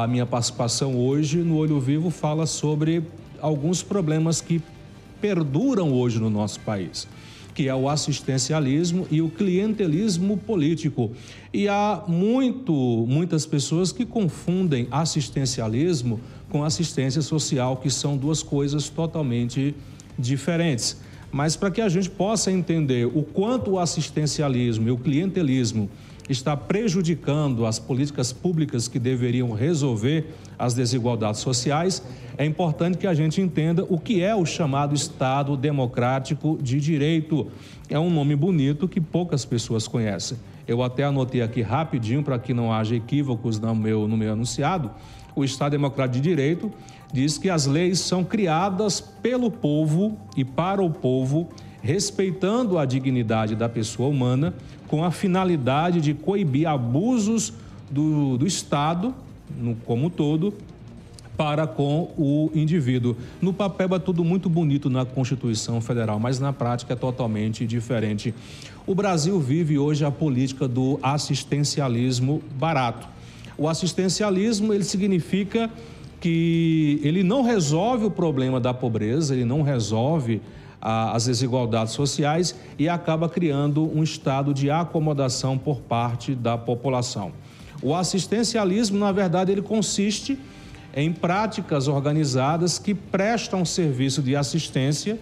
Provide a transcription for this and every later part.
A minha participação hoje no Olho Vivo fala sobre alguns problemas que perduram hoje no nosso país, que é o assistencialismo e o clientelismo político. E há muito, muitas pessoas que confundem assistencialismo com assistência social, que são duas coisas totalmente diferentes. Mas para que a gente possa entender o quanto o assistencialismo e o clientelismo está prejudicando as políticas públicas que deveriam resolver as desigualdades sociais, é importante que a gente entenda o que é o chamado Estado Democrático de Direito. É um nome bonito que poucas pessoas conhecem. Eu até anotei aqui rapidinho para que não haja equívocos no meu, no meu anunciado. O Estado Democrático de Direito diz que as leis são criadas pelo povo e para o povo respeitando a dignidade da pessoa humana, com a finalidade de coibir abusos do, do Estado, no, como todo, para com o indivíduo. No papel é tudo muito bonito na Constituição Federal, mas na prática é totalmente diferente. O Brasil vive hoje a política do assistencialismo barato. O assistencialismo ele significa que ele não resolve o problema da pobreza, ele não resolve as desigualdades sociais e acaba criando um estado de acomodação por parte da população. O assistencialismo, na verdade, ele consiste em práticas organizadas que prestam serviço de assistência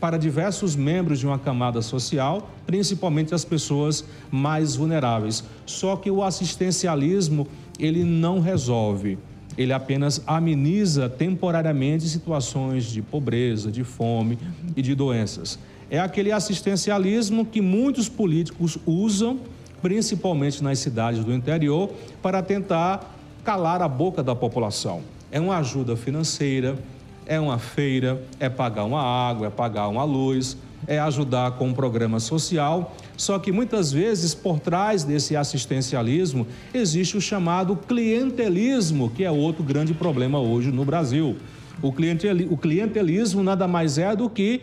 para diversos membros de uma camada social, principalmente as pessoas mais vulneráveis. Só que o assistencialismo, ele não resolve ele apenas ameniza temporariamente situações de pobreza, de fome e de doenças. É aquele assistencialismo que muitos políticos usam, principalmente nas cidades do interior, para tentar calar a boca da população. É uma ajuda financeira, é uma feira, é pagar uma água, é pagar uma luz, é ajudar com um programa social. Só que muitas vezes por trás desse assistencialismo existe o chamado clientelismo, que é outro grande problema hoje no Brasil. O clientelismo nada mais é do que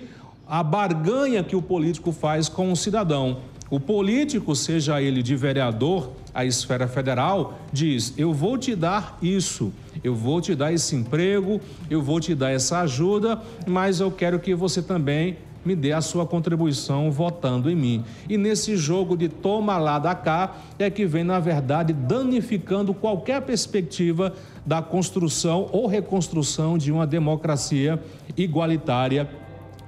a barganha que o político faz com o cidadão. O político, seja ele de vereador à esfera federal, diz: Eu vou te dar isso, eu vou te dar esse emprego, eu vou te dar essa ajuda, mas eu quero que você também me dê a sua contribuição votando em mim. E nesse jogo de toma lá da cá é que vem, na verdade, danificando qualquer perspectiva da construção ou reconstrução de uma democracia igualitária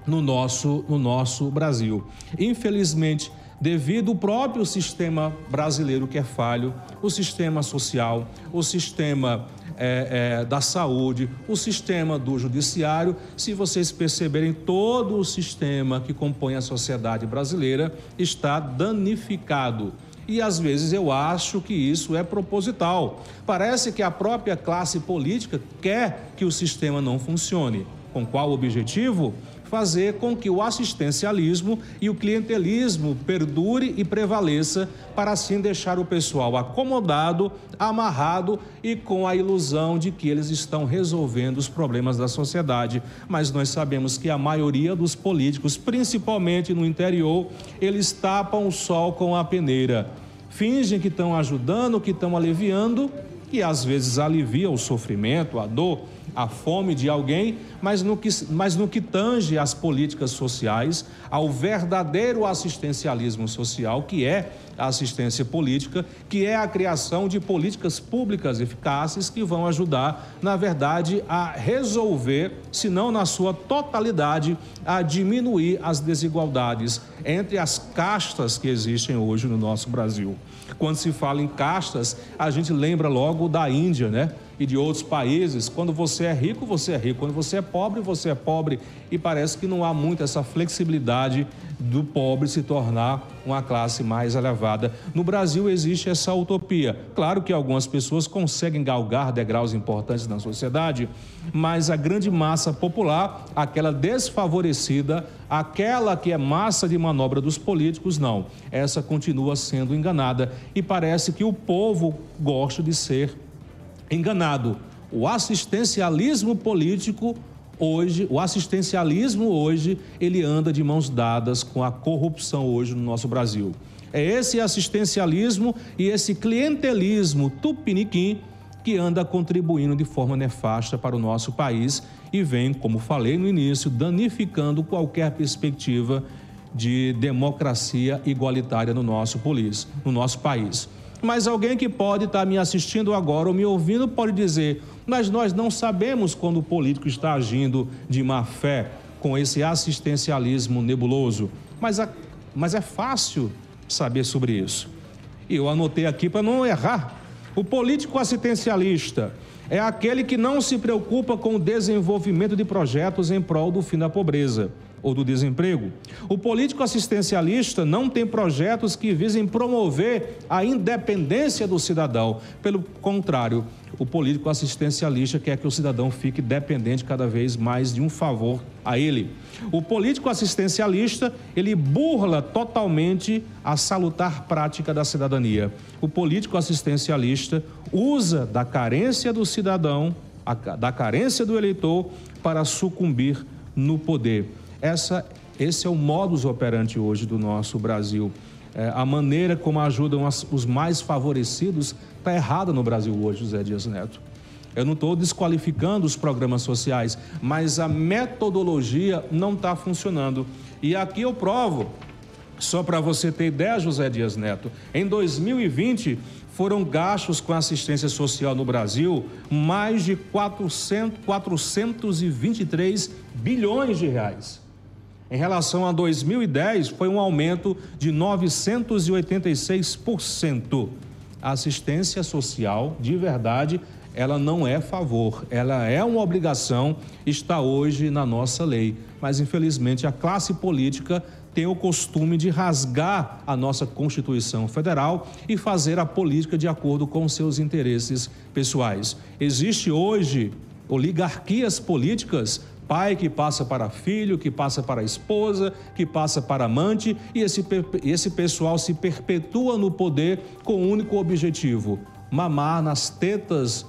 no nosso, no nosso Brasil. Infelizmente, devido ao próprio sistema brasileiro que é falho, o sistema social, o sistema é, é, da saúde, o sistema do judiciário. Se vocês perceberem, todo o sistema que compõe a sociedade brasileira está danificado. E às vezes eu acho que isso é proposital. Parece que a própria classe política quer que o sistema não funcione. Com qual objetivo? Fazer com que o assistencialismo e o clientelismo perdure e prevaleça, para assim deixar o pessoal acomodado, amarrado e com a ilusão de que eles estão resolvendo os problemas da sociedade. Mas nós sabemos que a maioria dos políticos, principalmente no interior, eles tapam o sol com a peneira. Fingem que estão ajudando, que estão aliviando, e às vezes alivia o sofrimento, a dor, a fome de alguém, mas no que, mas no que tange às políticas sociais, ao verdadeiro assistencialismo social, que é a assistência política, que é a criação de políticas públicas eficazes que vão ajudar, na verdade, a resolver, se não na sua totalidade, a diminuir as desigualdades entre as castas que existem hoje no nosso Brasil. Quando se fala em castas, a gente lembra logo da Índia, né? E de outros países, quando você é rico, você é rico, quando você é pobre, você é pobre. E parece que não há muito essa flexibilidade do pobre se tornar uma classe mais elevada. No Brasil existe essa utopia. Claro que algumas pessoas conseguem galgar degraus importantes na sociedade, mas a grande massa popular, aquela desfavorecida, aquela que é massa de manobra dos políticos, não. Essa continua sendo enganada e parece que o povo gosta de ser enganado. O assistencialismo político hoje, o assistencialismo hoje, ele anda de mãos dadas com a corrupção hoje no nosso Brasil. É esse assistencialismo e esse clientelismo tupiniquim que anda contribuindo de forma nefasta para o nosso país e vem, como falei no início, danificando qualquer perspectiva de democracia igualitária no nosso, polis, no nosso país. Mas alguém que pode estar me assistindo agora ou me ouvindo pode dizer: mas nós não sabemos quando o político está agindo de má fé, com esse assistencialismo nebuloso. Mas, a, mas é fácil saber sobre isso. E eu anotei aqui para não errar. O político assistencialista é aquele que não se preocupa com o desenvolvimento de projetos em prol do fim da pobreza ou do desemprego. O político assistencialista não tem projetos que visem promover a independência do cidadão. Pelo contrário, o político assistencialista quer que o cidadão fique dependente cada vez mais de um favor a ele. O político assistencialista, ele burla totalmente a salutar prática da cidadania. O político assistencialista usa da carência do cidadão, da carência do eleitor para sucumbir no poder. Essa, esse é o modus operandi hoje do nosso Brasil. É, a maneira como ajudam as, os mais favorecidos está errada no Brasil hoje, José Dias Neto. Eu não estou desqualificando os programas sociais, mas a metodologia não está funcionando. E aqui eu provo, só para você ter ideia, José Dias Neto, em 2020 foram gastos com assistência social no Brasil mais de 400, 423 bilhões de reais. Em relação a 2010, foi um aumento de 986%. A assistência social, de verdade, ela não é favor, ela é uma obrigação, está hoje na nossa lei. Mas, infelizmente, a classe política tem o costume de rasgar a nossa Constituição Federal e fazer a política de acordo com seus interesses pessoais. Existe hoje oligarquias políticas pai que passa para filho, que passa para esposa, que passa para amante, e esse, esse pessoal se perpetua no poder com o um único objetivo: mamar nas tetas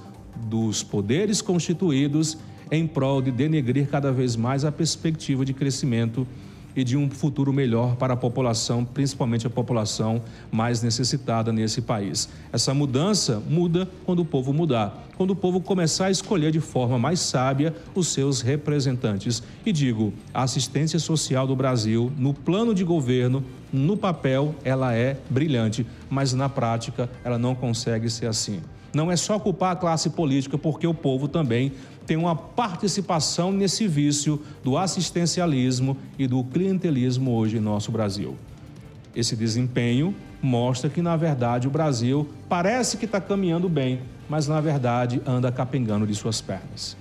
dos poderes constituídos em prol de denegrir cada vez mais a perspectiva de crescimento e de um futuro melhor para a população, principalmente a população mais necessitada nesse país. Essa mudança muda quando o povo mudar, quando o povo começar a escolher de forma mais sábia os seus representantes. E digo, a assistência social do Brasil, no plano de governo, no papel, ela é brilhante, mas na prática ela não consegue ser assim. Não é só culpar a classe política, porque o povo também tem uma participação nesse vício do assistencialismo e do clientelismo hoje em nosso Brasil. Esse desempenho mostra que, na verdade, o Brasil parece que está caminhando bem, mas, na verdade, anda capengando de suas pernas.